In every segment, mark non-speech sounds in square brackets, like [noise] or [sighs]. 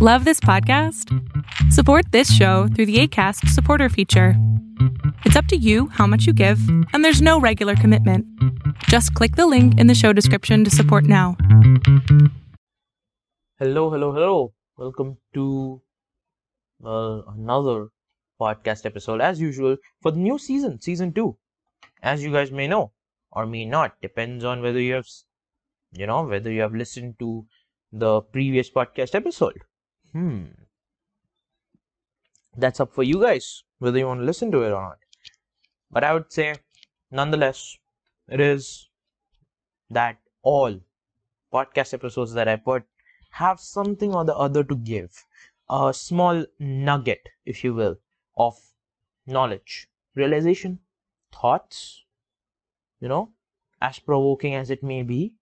Love this podcast? Support this show through the ACAST supporter feature. It's up to you how much you give, and there's no regular commitment. Just click the link in the show description to support now. Hello, hello, hello. Welcome to uh, another podcast episode, as usual, for the new season, season two. As you guys may know, or may not, depends on whether you have, you know, whether you have listened to the previous podcast episode. Hmm. That's up for you guys, whether you want to listen to it or not. But I would say, nonetheless, it is that all podcast episodes that I put have something or the other to give. A small nugget, if you will, of knowledge, realization, thoughts, you know, as provoking as it may be.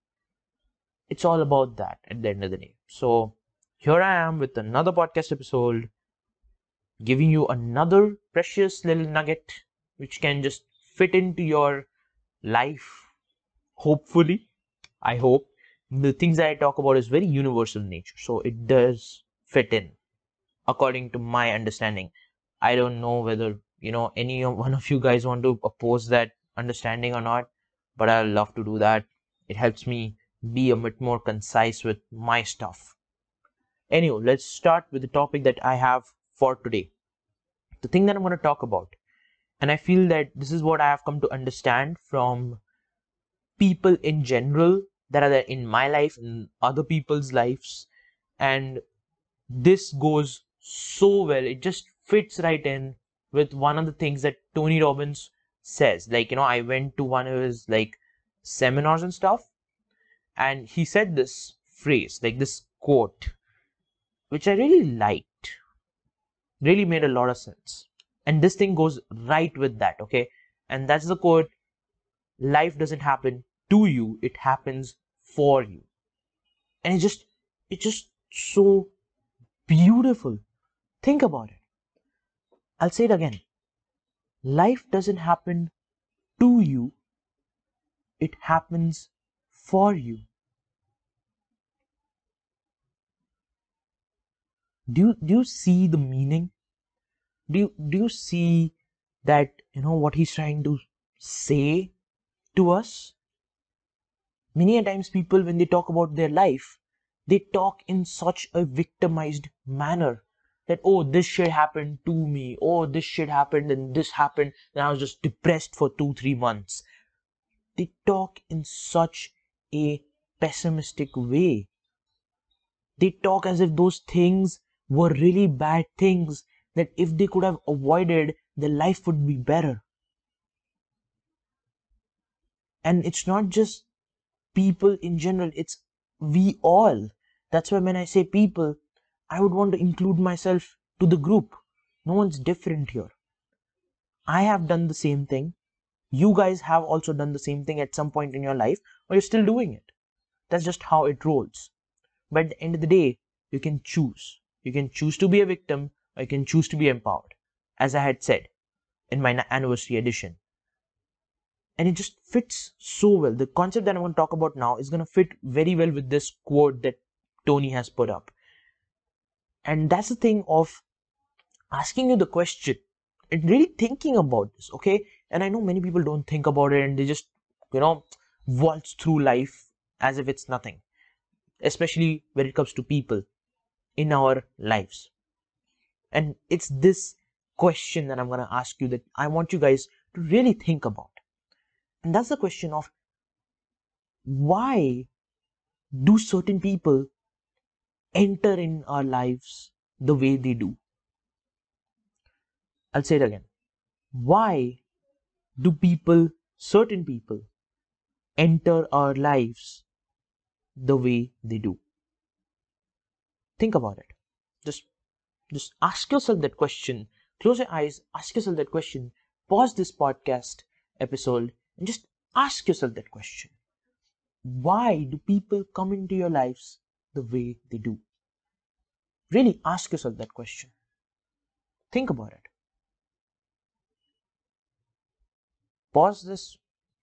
It's all about that at the end of the day. So, here I am with another podcast episode, giving you another precious little nugget which can just fit into your life. Hopefully, I hope the things that I talk about is very universal nature, so it does fit in according to my understanding. I don't know whether you know any [laughs] one of you guys want to oppose that understanding or not, but I love to do that. It helps me be a bit more concise with my stuff. Anyway, let's start with the topic that I have for today. The thing that I'm going to talk about. And I feel that this is what I have come to understand from people in general that are in my life and other people's lives. And this goes so well. It just fits right in with one of the things that Tony Robbins says. Like, you know, I went to one of his like seminars and stuff, and he said this phrase, like this quote which I really liked. Really made a lot of sense. And this thing goes right with that, okay? And that's the quote life doesn't happen to you, it happens for you. And it's just, it's just so beautiful. Think about it. I'll say it again. Life doesn't happen to you, it happens for you. Do you do you see the meaning? Do you do you see that you know what he's trying to say to us? Many a times people when they talk about their life they talk in such a victimized manner that oh this shit happened to me. Oh this shit happened and this happened and i was just depressed for two three months. They talk in such a pessimistic way. They talk as if those things were really bad things that if they could have avoided, their life would be better. And it's not just people in general, it's we all. That's why when I say people, I would want to include myself to the group. No one's different here. I have done the same thing. You guys have also done the same thing at some point in your life, or you're still doing it. That's just how it rolls. But at the end of the day, you can choose. You can choose to be a victim or you can choose to be empowered, as I had said in my anniversary edition. And it just fits so well. The concept that I'm going to talk about now is going to fit very well with this quote that Tony has put up. And that's the thing of asking you the question and really thinking about this, okay? And I know many people don't think about it and they just, you know, waltz through life as if it's nothing, especially when it comes to people in our lives. And it's this question that I'm going to ask you that I want you guys to really think about. And that's the question of why do certain people enter in our lives the way they do? I'll say it again. Why do people, certain people, enter our lives the way they do? Think about it. Just just ask yourself that question. Close your eyes, ask yourself that question. Pause this podcast episode and just ask yourself that question. Why do people come into your lives the way they do? Really ask yourself that question. Think about it. Pause this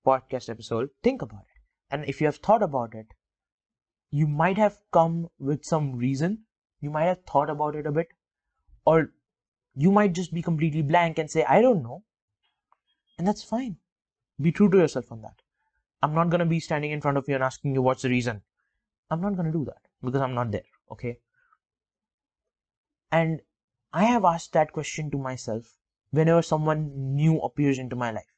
podcast episode, think about it. And if you have thought about it, you might have come with some reason you might have thought about it a bit, or you might just be completely blank and say, I don't know. And that's fine. Be true to yourself on that. I'm not going to be standing in front of you and asking you what's the reason. I'm not going to do that because I'm not there. Okay. And I have asked that question to myself whenever someone new appears into my life.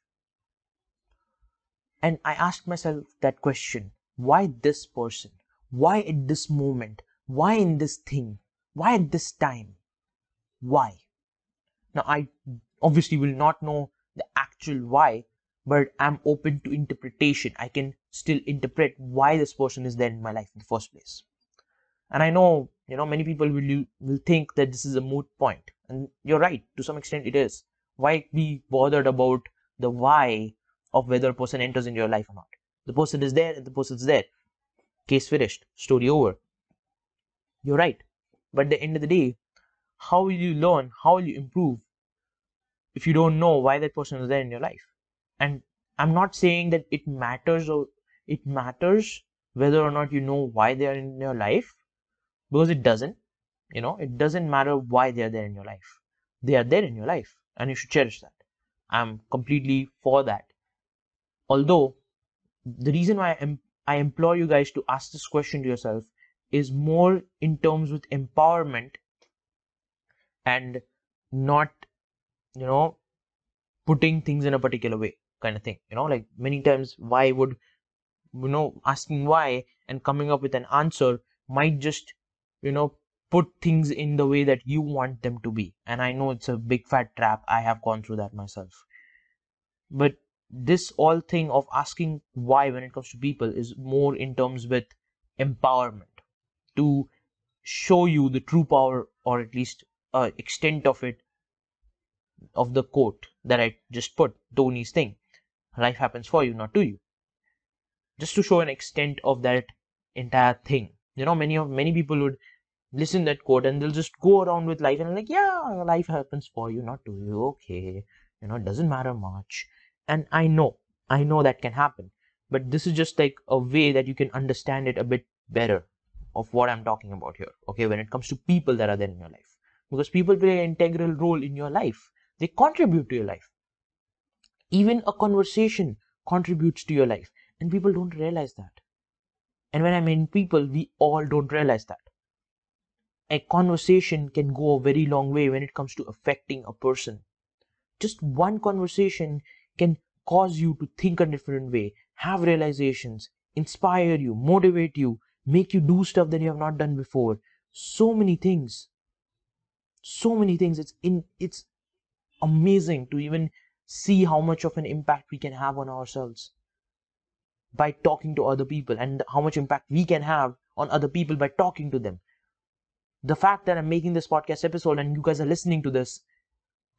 And I ask myself that question why this person? Why at this moment? Why in this thing? Why at this time? Why? Now, I obviously will not know the actual why, but I'm open to interpretation. I can still interpret why this person is there in my life in the first place. And I know, you know, many people will will think that this is a moot point, and you're right. To some extent, it is. Why be bothered about the why of whether a person enters in your life or not? The person is there, and the person's there. Case finished. Story over. You're right. But at the end of the day, how will you learn? How will you improve if you don't know why that person is there in your life? And I'm not saying that it matters or it matters whether or not you know why they are in your life because it doesn't you know it doesn't matter why they are there in your life they are there in your life and you should cherish that i'm completely for that although the reason why I'm, i implore you guys to ask this question to yourself is more in terms with empowerment and not you know putting things in a particular way kind of thing you know like many times why would you know asking why and coming up with an answer might just you know put things in the way that you want them to be. And i know it's a big fat trap. I have gone through that myself. But this all thing of asking why when it comes to people is more in terms with empowerment to show you the true power or at least uh, extent of it of the quote that i just put tony's thing. Life happens for you not to you. Just to show an extent of that entire thing. You know many of many people would listen that quote and they'll just go around with life and like yeah life happens for you not to you. Okay. You know it doesn't matter much and i know i know that can happen. But this is just like a way that you can understand it a bit better of what i'm talking about here okay when it comes to people that are there in your life. Because people play an integral role in your life. They contribute to your life. Even a conversation contributes to your life. And people don't realize that. And when i mean people we all don't realize that. A conversation can go a very long way when it comes to affecting a person. Just one conversation can cause you to think a different way have realizations inspire you motivate you make you do stuff that you have not done before. So many things. So many things. It's in it's amazing to even see how much of an impact we can have on ourselves by talking to other people and how much impact we can have on other people by talking to them. The fact that I'm making this podcast episode and you guys are listening to this,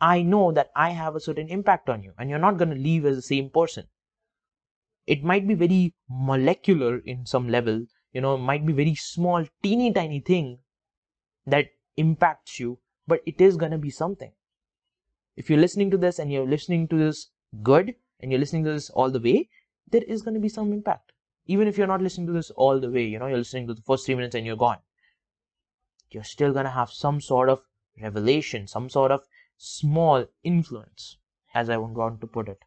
I know that I have a certain impact on you and you're not going to leave as the same person. It might be very molecular in some level, you know, it might be very small, teeny tiny thing that impacts you, but it is going to be something. If you're listening to this and you're listening to this good and you're listening to this all the way, there is going to be some impact. Even if you're not listening to this all the way, you know, you're listening to the first three minutes and you're gone. You're still going to have some sort of revelation, some sort of small influence, as I want to put it.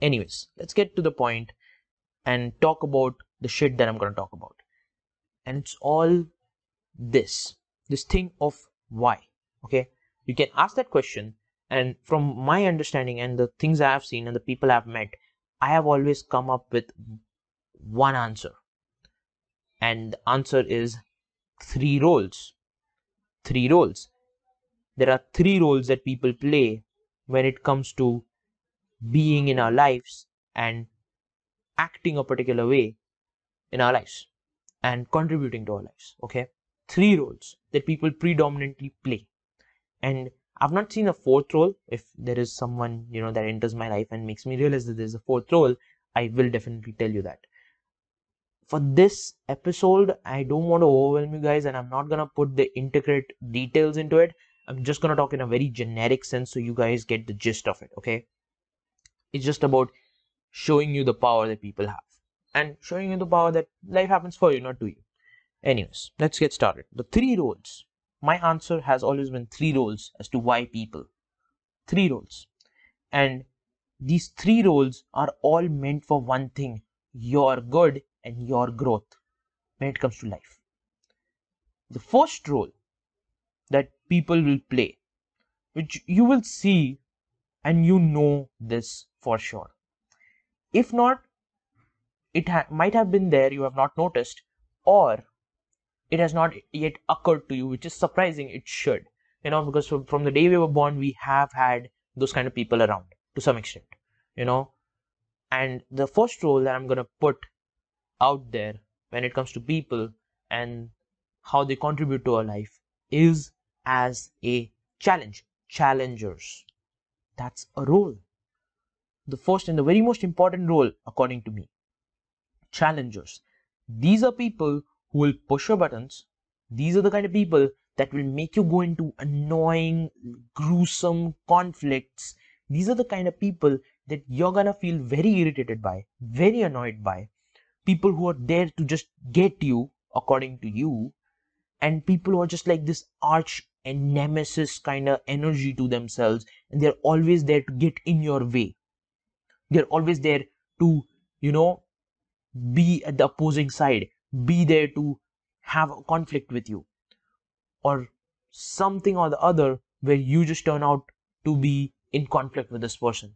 Anyways, let's get to the point and talk about the shit that I'm to talk about. And it's all this this thing of why. Okay, you can ask that question, and from my understanding and the things I have seen and the people I've met, I have always come up with one answer. And the answer is three roles. Three roles. There are three roles that people play when it comes to being in our lives and acting a particular way in our lives and contributing to our lives. Okay. Three roles that people predominantly play. And I've not seen a fourth role. If there is someone, you know, that enters my life and makes me realize that there's a fourth role, I will definitely tell you that. For this episode, I don't want to overwhelm you guys and I'm not to put the intricate details into it. I'm just to talk in a very generic sense so you guys get the gist of it, okay? It's just about showing you the power that people have and showing you the power that life happens for you, not to you. Anyways, let's get started. The three roles. My answer has always been three roles as to why people. Three roles. And these three roles are all meant for one thing your good and your growth when it comes to life. The first role that people will play, which you will see and you know this for sure. If not, it ha- might have been there, you have not noticed, or it has not yet occurred to you, which is surprising. It should, you know, because from, from the day we were born, we have had those kind of people around to some extent, you know. And the first role that I'm to put out there when it comes to people and how they contribute to our life is as a challenge, challengers. That's a role. The first and the very most important role, according to me. Challengers. These are people who will push your buttons. These are the kind of people that will make you go into annoying, gruesome conflicts. These are the kind of people that you're gonna feel very irritated by, very annoyed by. People who are there to just get you, according to you, and people who are just like this arch and nemesis kind of energy to themselves, and they're always there to get in your way. They're always there to, you know, be at the opposing side be there to have a conflict with you or something or the other where you just turn out to be in conflict with this person.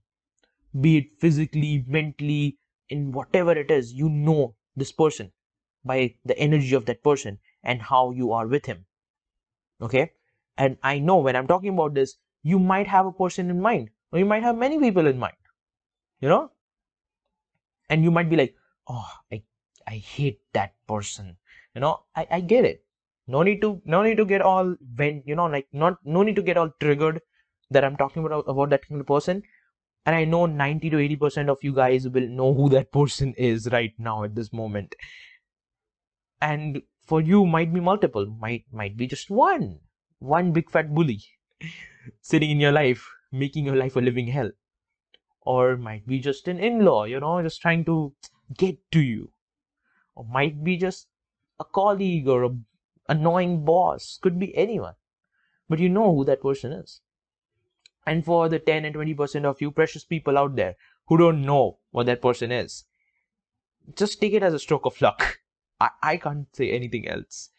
Be it physically mentally in whatever it is you know this person by the energy of that person and how you are with him. Okay and i know when i'm talking about this you might have a person in mind or you might have many people in mind you know and you might be like oh i I hate that person. You know, I, I get it. No need to no need to get all when you know like not no need to get all triggered that I'm talking about about that kind of person. And I know 90 to 80 percent of you guys will know who that person is right now at this moment. And for you might be multiple, might might be just one. One big fat bully sitting in your life, making your life a living hell. Or might be just an in-law, you know, just trying to get to you. Or might be just a colleague or a annoying boss. Could be anyone. But you know who that person is. And for the 10 and 20% of you precious people out there who don't know what that person is just take it as a stroke of luck. I, I can't say anything else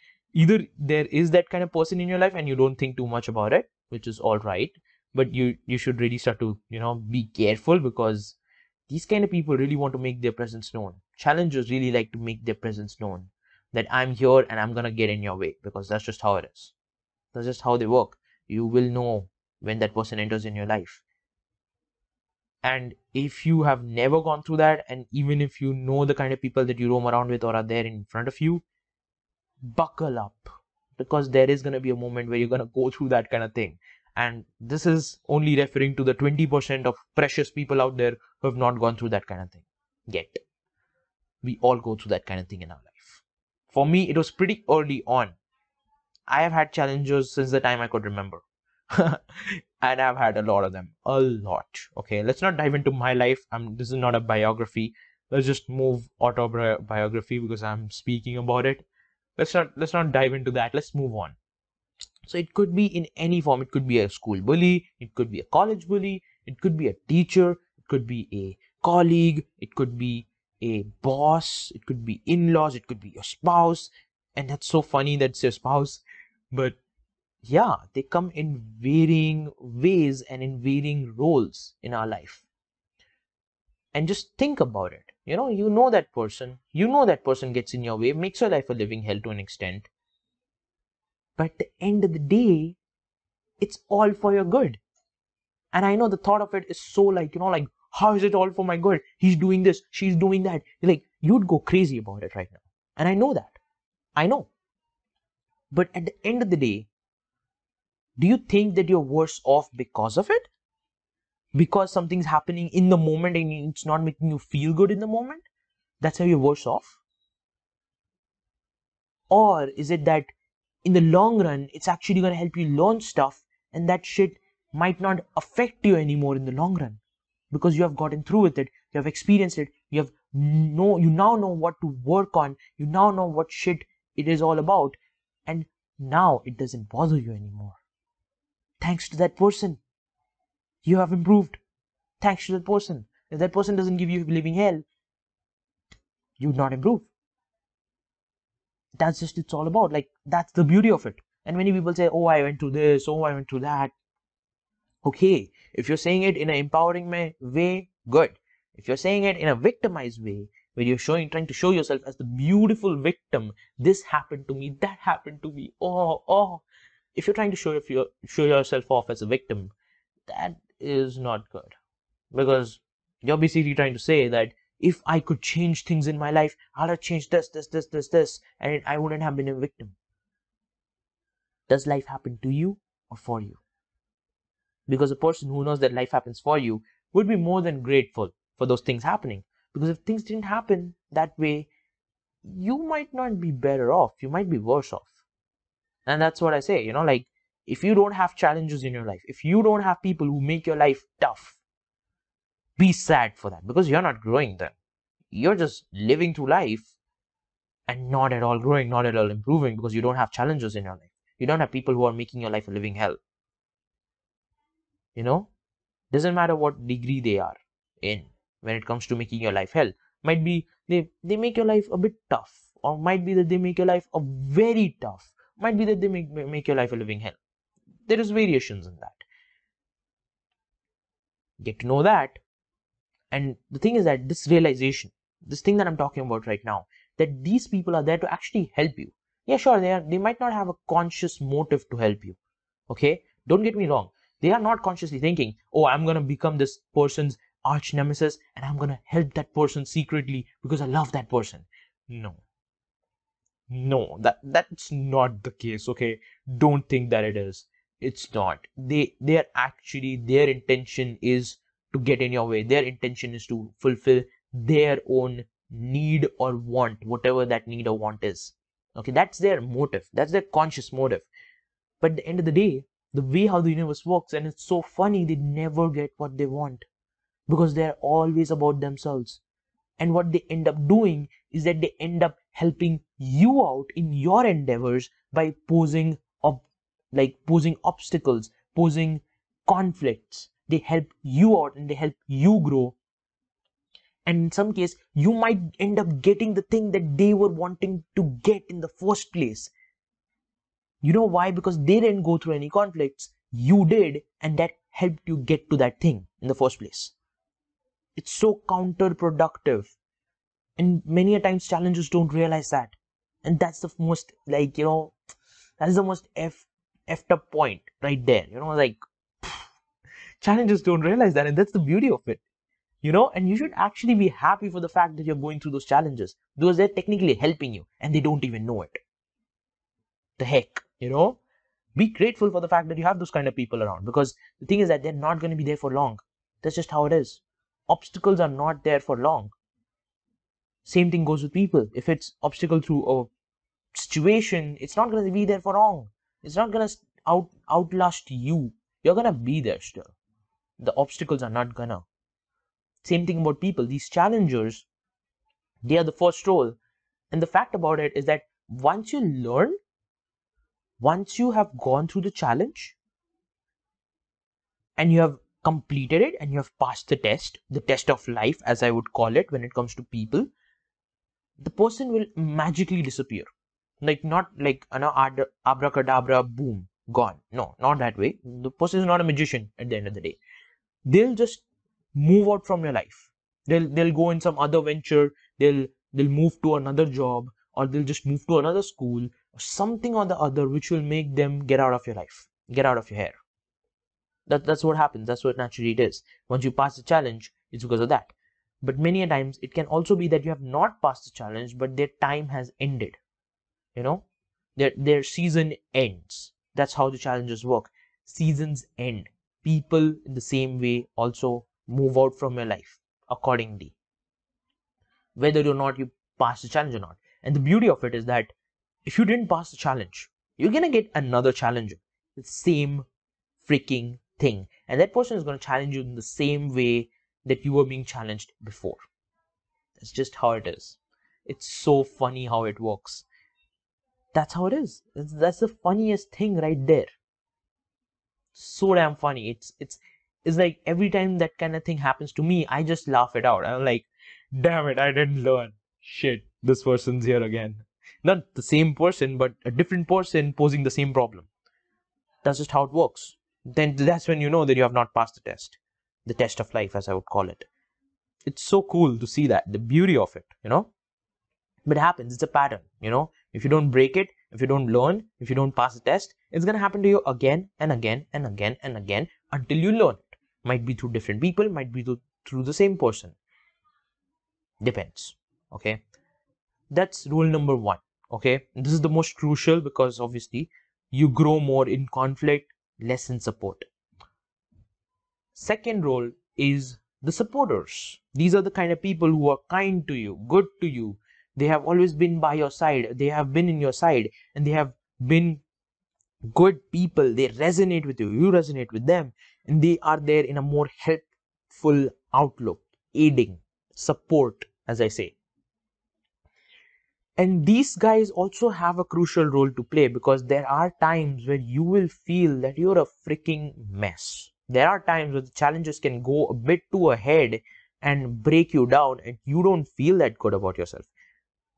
either there is that kind of person in your life and you don't think too much about it which is all right but you you should really start to you know be careful because these kind of people really want to make their presence known. Challengers really like to make their presence known that I'm here and I'm gonna get in your way because that's just how it is. That's just how they work. You will know when that person enters in your life. And if you have never gone through that, and even if you know the kind of people that you roam around with or are there in front of you, buckle up because there is going to be a moment where you're going to go through that kind of thing and this is only referring to the 20% of precious people out there who have not gone through that kind of thing yet. We all go through that kind of thing in our life. For me, it was pretty early on. I have had challenges since the time I could remember. [laughs] and I've had a lot of them. A lot. Okay, let's not dive into my life. I'm, this is not a biography. Let's just move autobiography because I'm speaking about it. Let's not let's not dive into that. Let's move on. So it could be in any form. It could be a school bully, it could be a college bully, it could be a teacher, it could be a colleague, it could be a boss, it could be in laws, it could be your spouse. And that's so funny that it's your spouse. But yeah, they come in varying ways and in varying roles in our life. And just think about it. You know, you know that person, you know that person gets in your way, makes your life a living hell to an extent but at the end of the day, it's all for your good. And I know the thought of it is so like, you know, like, how is it all for my good? He's doing this, she's doing that. Like, you'd go crazy about it right now. And I know that. I know. But at the end of the day, do you think that you're worse off because of it? Because something's happening in the moment and it's not making you feel good in the moment? That's how you're worse off? Or is it that in the long run, it's actually going to help you learn stuff, and that shit might not affect you anymore in the long run because you have gotten through with it, you have experienced it, you have know you now know what to work on, you now know what shit it is all about. And now it doesn't bother you anymore. Thanks to that person, you have improved. Thanks to that person. If that person doesn't give you living hell, you would not improve. That's just it's all about. Like that's the beauty of it. And many people say, "Oh, I went through this. Oh, I went through that." Okay, if you're saying it in an empowering way, good. If you're saying it in a victimized way, where you're showing, trying to show yourself as the beautiful victim, this happened to me, that happened to me, oh, oh. If you're trying to show, if you show yourself off as a victim, that is not good. Because you're basically trying to say that if I could change things in my life, I'd have changed this, this, this, this, this, and I wouldn't have been a victim. Does life happen to you or for you? Because a person who knows that life happens for you would be more than grateful for those things happening. Because if things didn't happen that way, you might not be better off. You might be worse off. And that's what I say, you know, like if you don't have challenges in your life, if you don't have people who make your life tough, be sad for that because you're not growing then. You're just living through life and not at all growing, not at all improving because you don't have challenges in your life. You don't have people who are making your life a living hell. You know, doesn't matter what degree they are in when it comes to making your life hell. Might be they, they make your life a bit tough, or might be that they make your life a very tough, might be that they make, make your life a living hell. There is variations in that. Get to know that. And the thing is that this realization, this thing that I'm talking about right now, that these people are there to actually help you. Yeah, sure, they are they might not have a conscious motive to help you. Okay? Don't get me wrong. They are not consciously thinking, oh, I'm gonna become this person's arch nemesis and I'm gonna help that person secretly because I love that person. No. No, that that's not the case, okay? Don't think that it is. It's not. They they are actually their intention is to get in your way. Their intention is to fulfill their own need or want, whatever that need or want is. Okay, that's their motive. That's their conscious motive. But at the end of the day, the way how the universe works, and it's so funny, they never get what they want because they're always about themselves. And what they end up doing is that they end up helping you out in your endeavors by posing like posing obstacles, posing conflicts. They help you out and they help you grow. And in some case, you might end up getting the thing that they were wanting to get in the first place. You know why? Because they didn't go through any conflicts. You did, and that helped you get to that thing in the first place it's so counterproductive and many a times challenges don't realize that and that's the most like you know that's the most f effed up point right there you know like [sighs] challengers don't realize that and that's the beauty of it you know and you should actually be happy for the fact that you're going through those challenges because they're technically helping you and they don't even know it the heck you know be grateful for the fact that you have those kind of people around because the thing is that they're not going to be there for long that's just how it is obstacles are not there for long. Same thing goes with people. If it's obstacle through a situation, it's not going to be there for long. It's not to out outlast you. You're to be there still. The obstacles are not gonna. Same thing about people. These challengers, they are the first role. And the fact about it is that once you learn, once you have gone through the challenge, and you have completed it and you have passed the test, the test of life, as I would call it when it comes to people, the person will magically disappear. Like, not like you an abracadabra, boom, gone. No, not that way. The person is not a magician at the end of the day. They'll just move out from your life. They'll they'll go in some other venture. They'll they'll move to another job or they'll just move to another school or something or the other which will make them get out of your life, get out of your hair. That, that's what happens. That's what naturally it is. Once you pass the challenge, it's because of that. But many a times it can also be that you have not passed the challenge, but their time has ended. You know, their their season ends. That's how the challenges work. Seasons end. People in the same way also move out from your life accordingly. Whether or not you pass the challenge or not. And the beauty of it is that if you didn't pass the challenge, you're gonna get another challenger. The same freaking thing and that person is to challenge you in the same way that you were being challenged before that's just how it is it's so funny how it works that's how it is. That's, that's the funniest thing right there. So damn funny. It's it's it's like every time that kind of thing happens to me, I just laugh it out. I'm like, damn it, I didn't learn. Shit, this person's here again. Not the same person, but a different person posing the same problem. That's just how it works. Then that's when you know that you have not passed the test. The test of life, as I would call it. It's so cool to see that, the beauty of it, you know? But it happens, it's a pattern, you know? If you don't break it, if you don't learn, if you don't pass the test, it's gonna happen to you again and again and again and again until you learn it. Might be through different people, might be through the same person. Depends. Okay. That's rule number one. Okay. This is the most crucial because obviously you grow more in conflict, less in support. Second role is the supporters. These are the kind of people who are kind to you, good to you, they have always been by your side. They have been in your side and they have been good people. They resonate with you. You resonate with them and they are there in a more helpful outlook aiding support as i say. And these guys also have a crucial role to play because there are times where you will feel that you're a freaking mess. There are times where the challenges can go a bit too ahead and break you down and you don't feel that good about yourself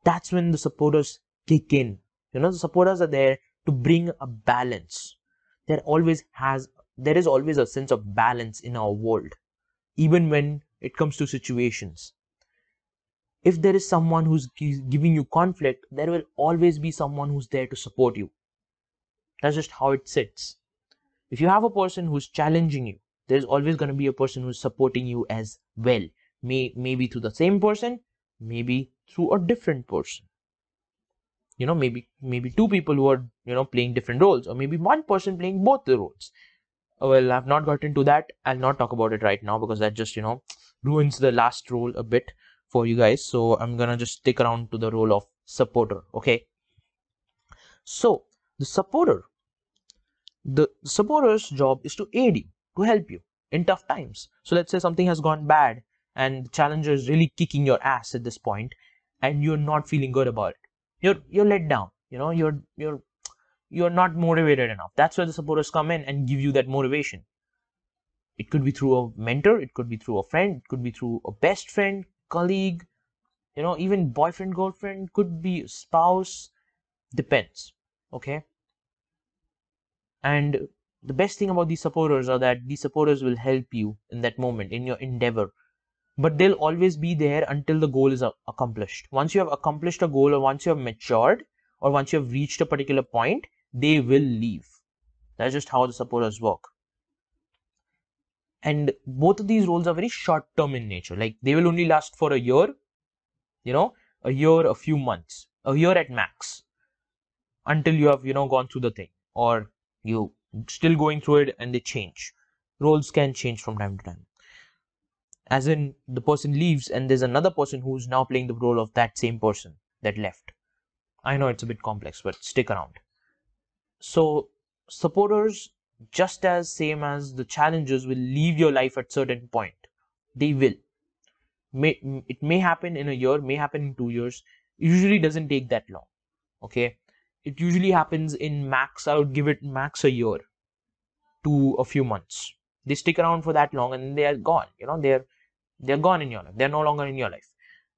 that's when the supporters kick in. You know, the supporters are there to bring a balance. There always has there is always a sense of balance in our world, even when it comes to situations. If there is someone who's giving you conflict, there will always be someone who's there to support you. That's just how it sits. If you have a person who's challenging you, there's always going to be a person who's supporting you as well. May maybe to the same person, maybe through a different person. You know maybe maybe two people who are you know playing different roles or maybe one person playing both the roles. Uh, well i've not got into that. I'll not talk about it right now because that just you know ruins the last role a bit for you guys. So i'm gonna just stick around to the role of supporter okay? So the supporter the supporter's job is to aid you to help you in tough times. So let's say something has gone bad and the challenger is really kicking your ass at this point and you're not feeling good about it. You're you're let down you know you're you're you're not motivated enough. That's where the supporters come in and give you that motivation. It could be through a mentor it could be through a friend it could be through a best friend colleague you know even boyfriend girlfriend could be spouse depends okay? And the best thing about these supporters are that these supporters will help you in that moment in your endeavor but they'll always be there until the goal is accomplished. Once you have accomplished a goal or once you have matured or once you have reached a particular point, they will leave. That's just how the supporters work. And both of these roles are very short term in nature. Like they will only last for a year, you know, a year, a few months, a year at max until you have, you know, gone through the thing or you still going through it and they change. Roles can change from time to time as in the person leaves and there's another person who's now playing the role of that same person that left. I know it's a bit complex but stick around. So supporters just as same as the challengers will leave your life at certain point they will. May it may happen in a year may happen in two years. Usually doesn't take that long okay? It usually happens in max i would give it max a year to a few months. They stick around for that long and they are gone you know they're they're gone in your life. They're no longer in your life.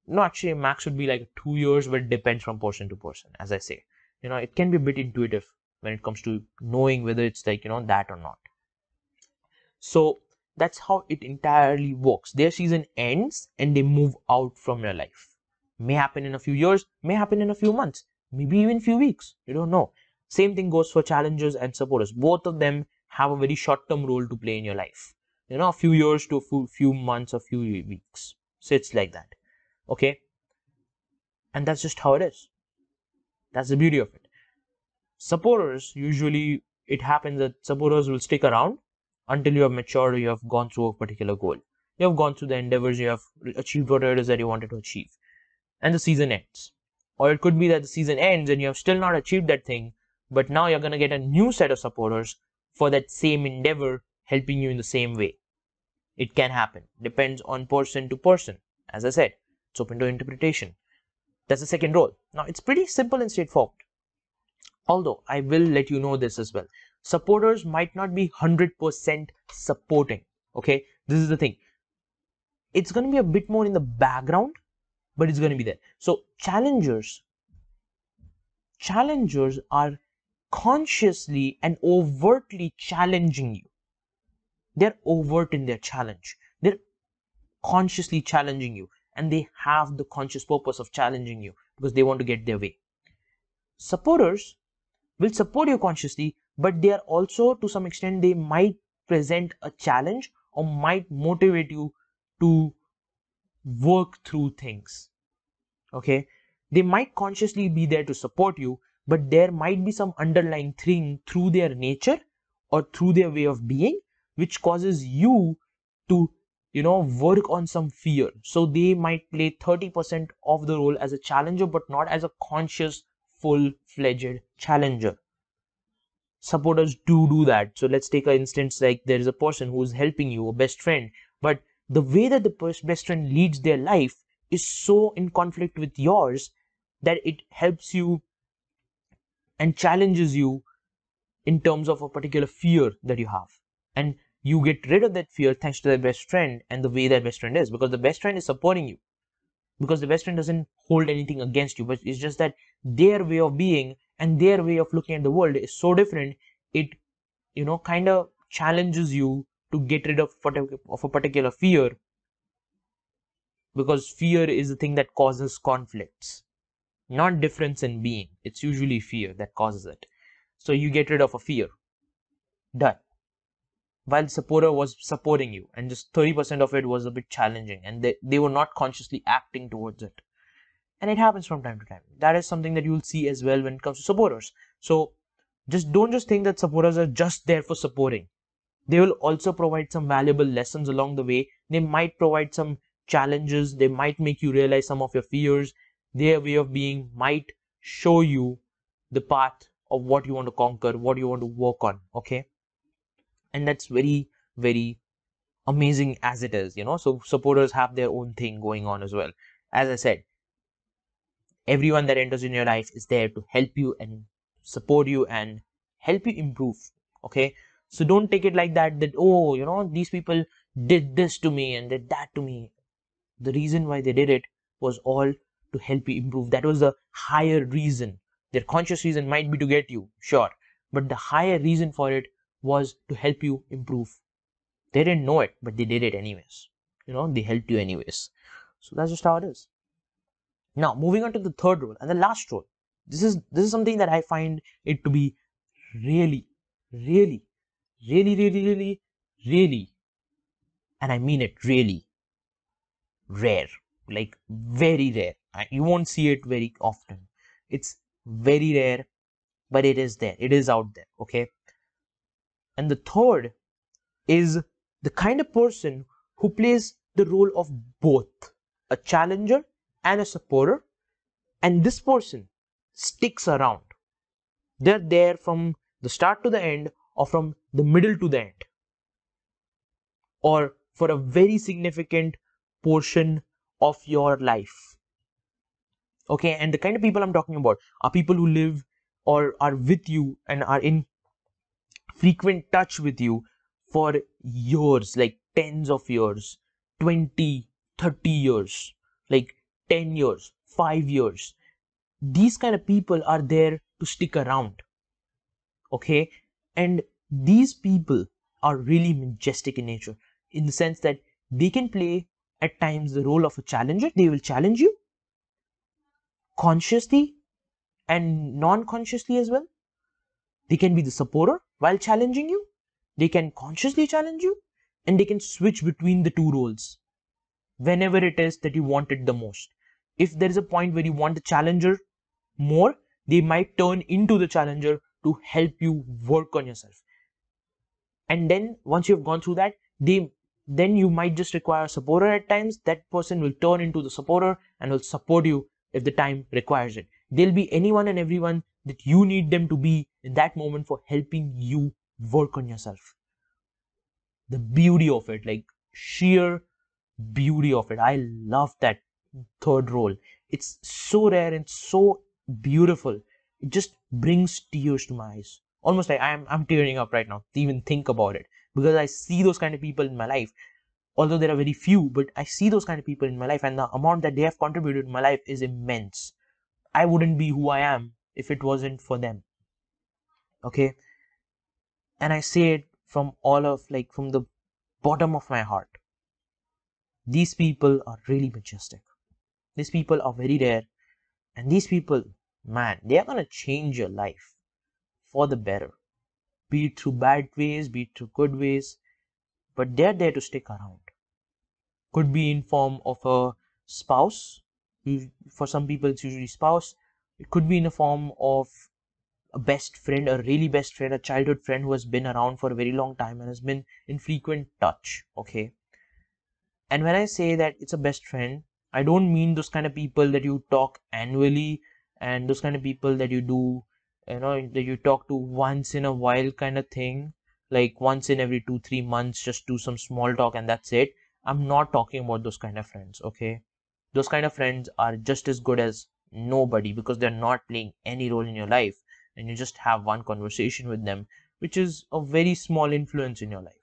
No, actually, max would be like two years, but it depends from person to person, as I say. You know, it can be a bit intuitive when it comes to knowing whether it's like, you know, that or not. So that's how it entirely works. Their season ends and they move out from your life. May happen in a few years, may happen in a few months, maybe even few weeks. You don't know. Same thing goes for challengers and supporters. Both of them have a very short term role to play in your life you know a few years to a few, few months or few weeks. So it's like that. Okay? And that's just how it is. That's the beauty of it. Supporters usually it happens that supporters will stick around until you have matured you have gone through a particular goal. You have gone through the endeavors you have achieved whatever it is that you wanted to achieve. And the season ends. Or it could be that the season ends and you have still not achieved that thing but now you're going to get a new set of supporters for that same endeavor helping you in the same way it can happen. Depends on person to person. As I said, it's open to interpretation. That's the second role. Now, it's pretty simple and straightforward. Although I will let you know this as well. Supporters might not be 100% supporting. Okay, this is the thing. It's going to be a bit more in the background, but it's going to be there. So, challengers, challengers are consciously and overtly challenging you. They're overt in their challenge. They're consciously challenging you and they have the conscious purpose of challenging you because they want to get their way. Supporters will support you consciously, but they are also to some extent they might present a challenge or might motivate you to work through things. Okay, they might consciously be there to support you, but there might be some underlying thing through their nature or through their way of being which causes you to you know work on some fear. So they might play 30% of the role as a challenger but not as a conscious full-fledged challenger. Supporters do do that. So let's take an instance like there is a person who is helping you a best friend but the way that the best friend leads their life is so in conflict with yours that it helps you and challenges you in terms of a particular fear that you have and you get rid of that fear thanks to that best friend and the way that best friend is because the best friend is supporting you. Because the best friend doesn't hold anything against you but it's just that their way of being and their way of looking at the world is so different it you know kind of challenges you to get rid of, of a particular fear because fear is the thing that causes conflicts not difference in being. It's usually fear that causes it. So you get rid of a fear. Done while the supporter was supporting you. And just 30% of it was a bit challenging. And they, they were not consciously acting towards it. And it happens from time to time. That is something that you'll see as well when it comes to supporters. So just don't just think that supporters are just there for supporting. They will also provide some valuable lessons along the way. They might provide some challenges. They might make you realize some of your fears. Their way of being might show you the path of what you want to conquer what you want to work on. Okay and that's very very amazing as it is you know. So supporters have their own thing going on as well. As i said everyone that enters in your life is there to help you and support you and help you improve okay? So don't take it like that that oh you know these people did this to me and did that to me. The reason why they did it was all to help you improve. That was the higher reason. Their conscious reason might be to get you sure. But the higher reason for it was to help you improve. They didn't know it, but they did it anyways. You know, they helped you anyways. So that's just how it is. Now, moving on to the third role and the last role. This is this is something that I find it to be really, really, really, really, really, really, and I mean it really rare, like very rare. You won't see it very often. It's very rare, but it is there. It is out there. Okay. And the third is the kind of person who plays the role of both a challenger and a supporter. And this person sticks around. They're there from the start to the end or from the middle to the end or for a very significant portion of your life. Okay, and the kind of people I'm talking about are people who live or are with you and are in frequent touch with you for years, like tens of years, 20, 30 years, like 10 years, 5 years. These kind of people are there to stick around. Okay? And these people are really majestic in nature in the sense that they can play at times the role of a challenger. They will challenge you consciously and non consciously as well. They can be the supporter while challenging you. They can consciously challenge you and they can switch between the two roles whenever it is that you want it the most. If there is a point where you want the challenger more, they might turn into the challenger to help you work on yourself. And then once you've gone through that, they then you might just require a supporter at times. That person will turn into the supporter and will support you if the time requires it. There'll be anyone and everyone that you need them to be in that moment for helping you work on yourself. The beauty of it, like sheer beauty of it. I love that third role. It's so rare and so beautiful. it just brings tears to my eyes. Almost like I'm I'm tearing up right now to even think about it because I see those kind of people in my life. Although there are very few, but I see those kind of people in my life, and the amount that they have contributed in my life is immense. I wouldn't be who I am if it wasn't for them. Okay, and I say it from all of like from the bottom of my heart. These people are really majestic. These people are very rare, and these people, man, they are gonna change your life for the better be it through bad ways, be it through good ways, but they're there to stick around. Could be in form of a spouse. For some people, it's usually spouse. It could be in a form of a best friend, a really best friend, a childhood friend who has been around for a very long time and has been in frequent touch. Okay. And when I say that it's a best friend, I don't mean those kind of people that you talk annually and those kind of people that you do you know that you talk to once in a while kind of thing like once in every two three months just do some small talk and that's it i'm not talking about those kind of friends okay those kind of friends are just as good as nobody because they're not playing any role in your life and you just have one conversation with them which is a very small influence in your life.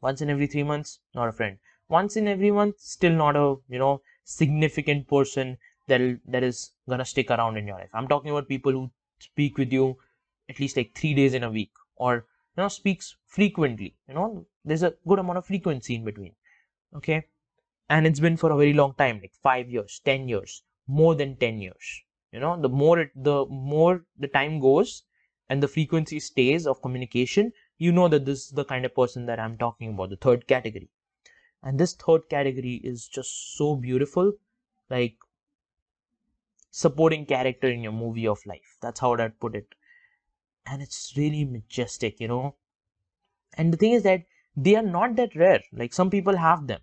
Once in every three months not a friend. Once in every month still not a you know significant person that that is gonna stick around in your life. I'm talking about people who speak with you at least like three days in a week or you know speaks frequently you know there's a good amount of frequency in between okay? And it's been for a very long time like five years ten years more than 10 years you know the more it the more the time goes and the frequency stays of communication you know that this is the kind of person that i'm talking about the third category and this third category is just so beautiful like supporting character in your movie of life. That's how I'd put it. And it's really majestic, you know. And the thing is that they are not that rare. Like some people have them.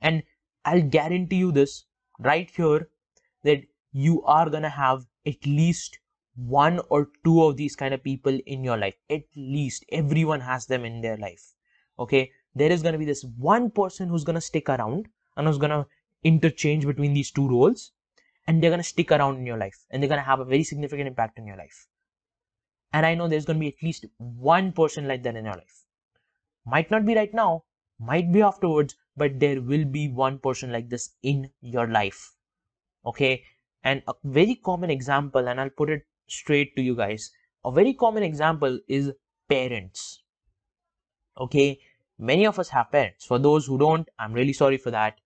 And I'll guarantee you this right here that you are gonna have at least one or two of these kind of people in your life. At least everyone has them in their life. Okay. There is gonna be this one person who's gonna stick around and who's gonna interchange between these two roles and they're going to stick around in your life and they're going to have a very significant impact in your life. And I know there's going to be at least one person like that in your life. Might not be right now, might be afterwards, but there will be one person like this in your life. Okay. And a very common example, and I'll put it straight to you guys a very common example is parents. Okay. Many of us have parents. For those who don't, I'm really sorry for that.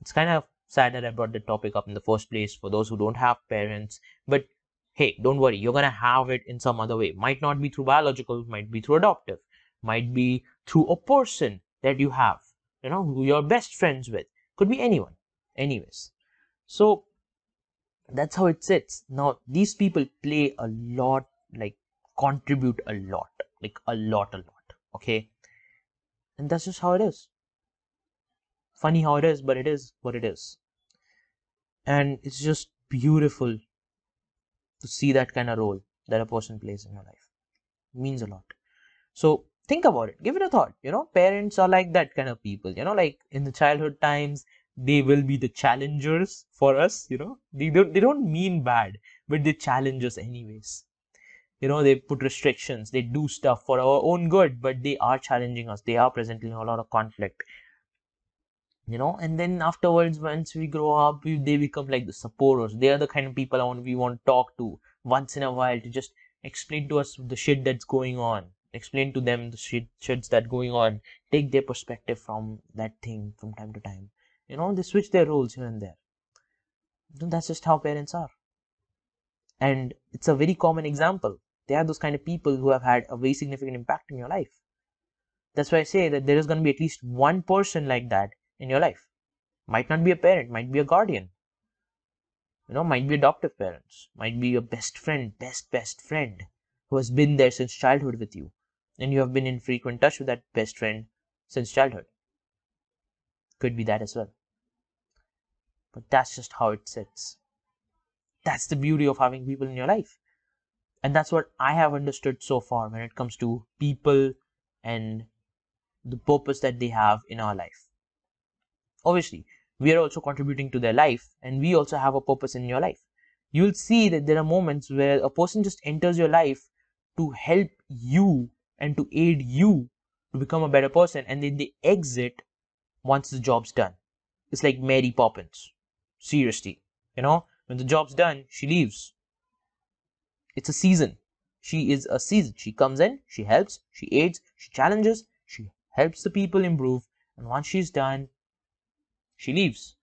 It's kind of sad that I brought the topic up in the first place for those who don't have parents. But hey, don't worry, you're gonna have it in some other way. Might not be through biological, might be through adoptive, might be through a person that you have, you know, who you're best friends with. Could be anyone. Anyways. So that's how it sits. Now these people play a lot, like contribute a lot, like a lot, a lot. Okay. And that's just how it is funny how it is, but it is what it is and it's just beautiful to see that kind of role that a person plays in your life it means a lot so think about it give it a thought you know parents are like that kind of people you know like in the childhood times they will be the challengers for us you know. They don't they don't mean bad but they challenge us anyways. You know they put restrictions they do stuff for our own good but they are challenging us. They are presenting a lot of conflict. You know and then afterwards once we grow up we, they become like the supporters. They are the kind of people I want, we want to talk to once in a while to just explain to us the shit that's going on. Explain to them the shit shits that going on. Take their perspective from that thing from time to time you know they switch their roles here and there that's just how parents are and it's a very common example they are those kind of people who have had a very significant impact in your life that's why i say that there is going to be at least one person like that in your life. Might not be a parent, might be a guardian. You know, might be adoptive parents, might be your best friend, best, best friend who has been there since childhood with you. And you have been in frequent touch with that best friend since childhood. Could be that as well. But that's just how it sits. That's the beauty of having people in your life. And that's what I have understood so far when it comes to people and the purpose that they have in our life. Obviously, we are also contributing to their life and we also have a purpose in your life. you'll see that there are moments where a person just enters your life to help you and to aid you to become a better person and then they exit once the job's done. It's like Mary Poppins. Seriously. You know, when the job's done, she leaves. It's a season. She is a season. She comes in, she helps, she aids, she challenges, she helps the people improve, and once she's done, she leaves.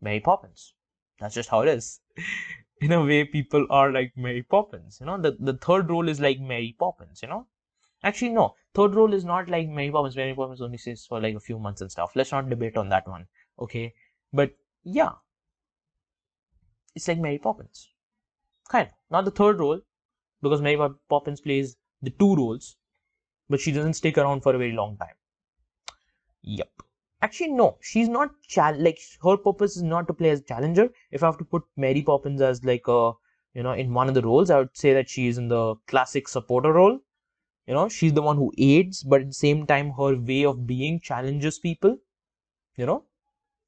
Mary Poppins. That's just how it is. [laughs] In a way, people are like Mary Poppins. You know, the, the third role is like Mary Poppins, you know? Actually, no. Third role is not like Mary Poppins. Mary Poppins only stays for like a few months and stuff. Let's not debate on that one. Okay. But yeah. It's like Mary Poppins. Kind of. Not the third role, because Mary Poppins plays the two roles, but she doesn't stick around for a very long time. Yep. Actually, no, she's not like her purpose is not to play as challenger. If I have to put Mary Poppins as like a you know in one of the roles, I would say that she is in the classic supporter role. You know, she's the one who aids, but at the same time, her way of being challenges people. You know,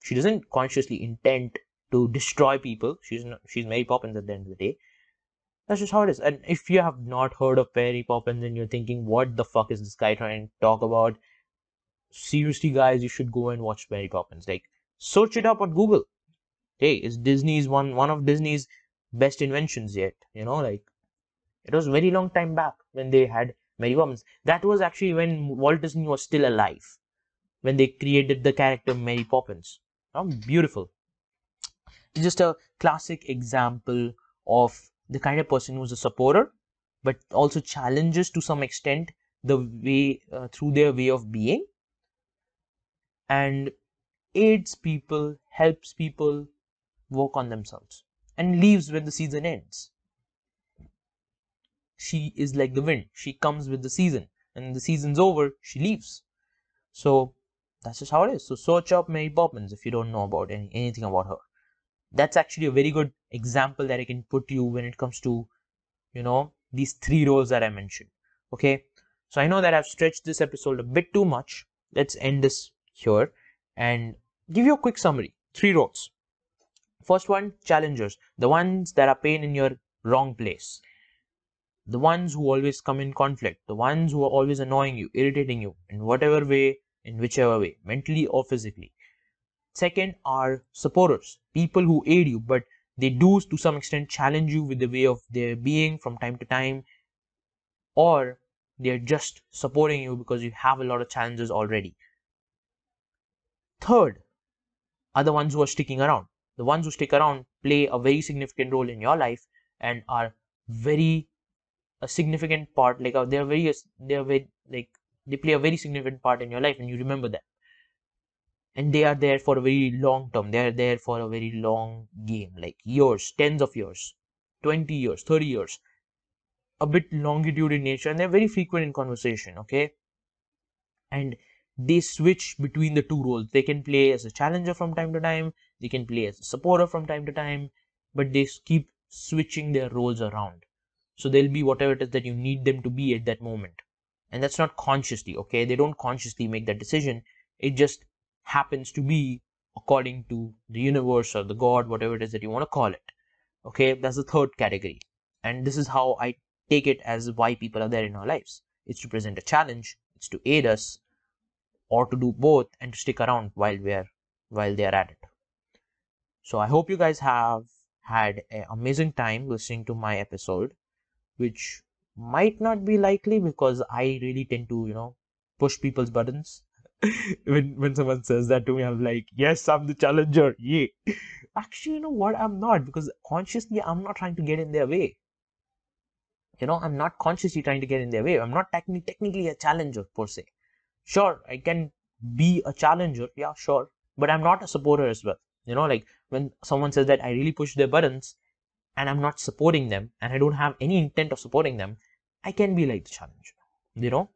she doesn't consciously intend to destroy people. She's not, she's Mary Poppins at the end of the day. That's just how it is. And if you have not heard of Mary Poppins and you're thinking, what the fuck is this guy trying to talk about? seriously guys you should go and watch mary poppins like search it up on google hey it's disney's one one of disney's best inventions yet you know like it was very long time back when they had mary poppins that was actually when walt disney was still alive when they created the character mary poppins oh, beautiful just a classic example of the kind of person who's a supporter but also challenges to some extent the way uh, through their way of being and aids people, helps people work on themselves, and leaves when the season ends. She is like the wind, she comes with the season, and the season's over, she leaves. So that's just how it is. So search up Mary Poppins if you don't know about any, anything about her. That's actually a very good example that I can put you when it comes to, you know, these three roles that I mentioned. Okay. So I know that I've stretched this episode a bit too much. Let's end this here and give you a quick summary. Three roles. First one, challengers, the ones that are pain in your wrong place. The ones who always come in conflict, the ones who are always annoying you, irritating you in whatever way, in whichever way, mentally or physically. Second are supporters, people who aid you, but they do to some extent challenge you with the way of their being from time to time, or they're just supporting you because you have a lot of challenges already. Third are the ones who are sticking around. The ones who stick around play a very significant role in your life and are very a significant part. Like uh, they're very they're very like they play a very significant part in your life, and you remember them. And they are there for a very long term. They are there for a very long game, like years, tens of years, twenty years, thirty years, a bit longitude in nature, and they're very frequent in conversation. Okay, and they switch between the two roles. They can play as a challenger from time to time, they can play as a supporter from time to time, but they keep switching their roles around. So they'll be whatever it is that you need them to be at that moment. And that's not consciously, okay? They don't consciously make that decision. It just happens to be according to the universe or the God, whatever it is that you want to call it. Okay, that's the third category. And this is how I take it as why people are there in our lives. It's to present a challenge, it's to aid us, or to do both and to stick around while we're while they are at it so i hope you guys have had an amazing time listening to my episode which might not be likely because i really tend to you know push people's buttons. [laughs] When when someone says that to me i'm like yes i'm the challenger. Yeah. Actually you know what? I'm not because consciously i'm not trying to get in their way. You know i'm not consciously trying to get in their way. I'm not technically technically a challenger per se. Sure i can be a challenger. Yeah sure. But i'm not a supporter as well. You know like when someone says that i really push their buttons and i'm not supporting them and i don't have any intent of supporting them i can be like the challenge, you know?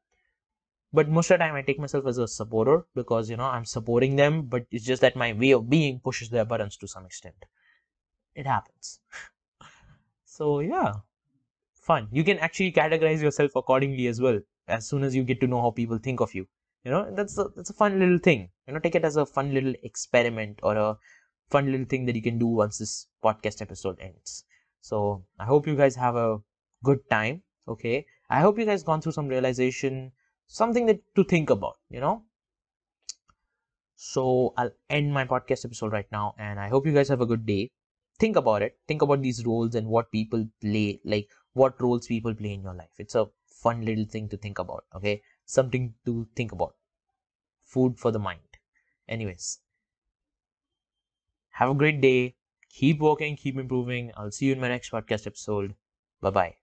But most of the time i take myself as a supporter because you know i'm supporting them but it's just that my way of being pushes their buttons to some extent. It happens. [laughs] So yeah. Fun. You can actually categorize yourself accordingly as well as soon as you get to know how people think of you you know? That's a that's a fun little thing you know? Take it as a fun little experiment or a fun little thing that you can do once this podcast episode ends. So I hope you guys have a good time. Okay. I hope you guys gone through some realization, something that to think about, you know. So I'll end my podcast episode right now and I hope you guys have a good day. Think about it. Think about these roles and what people play, like what roles people play in your life. It's a fun little thing to think about. Okay. Something to think about. Food for the mind. Anyways, have a great day. Keep working, keep improving. I'll see you in my next podcast episode. Bye bye.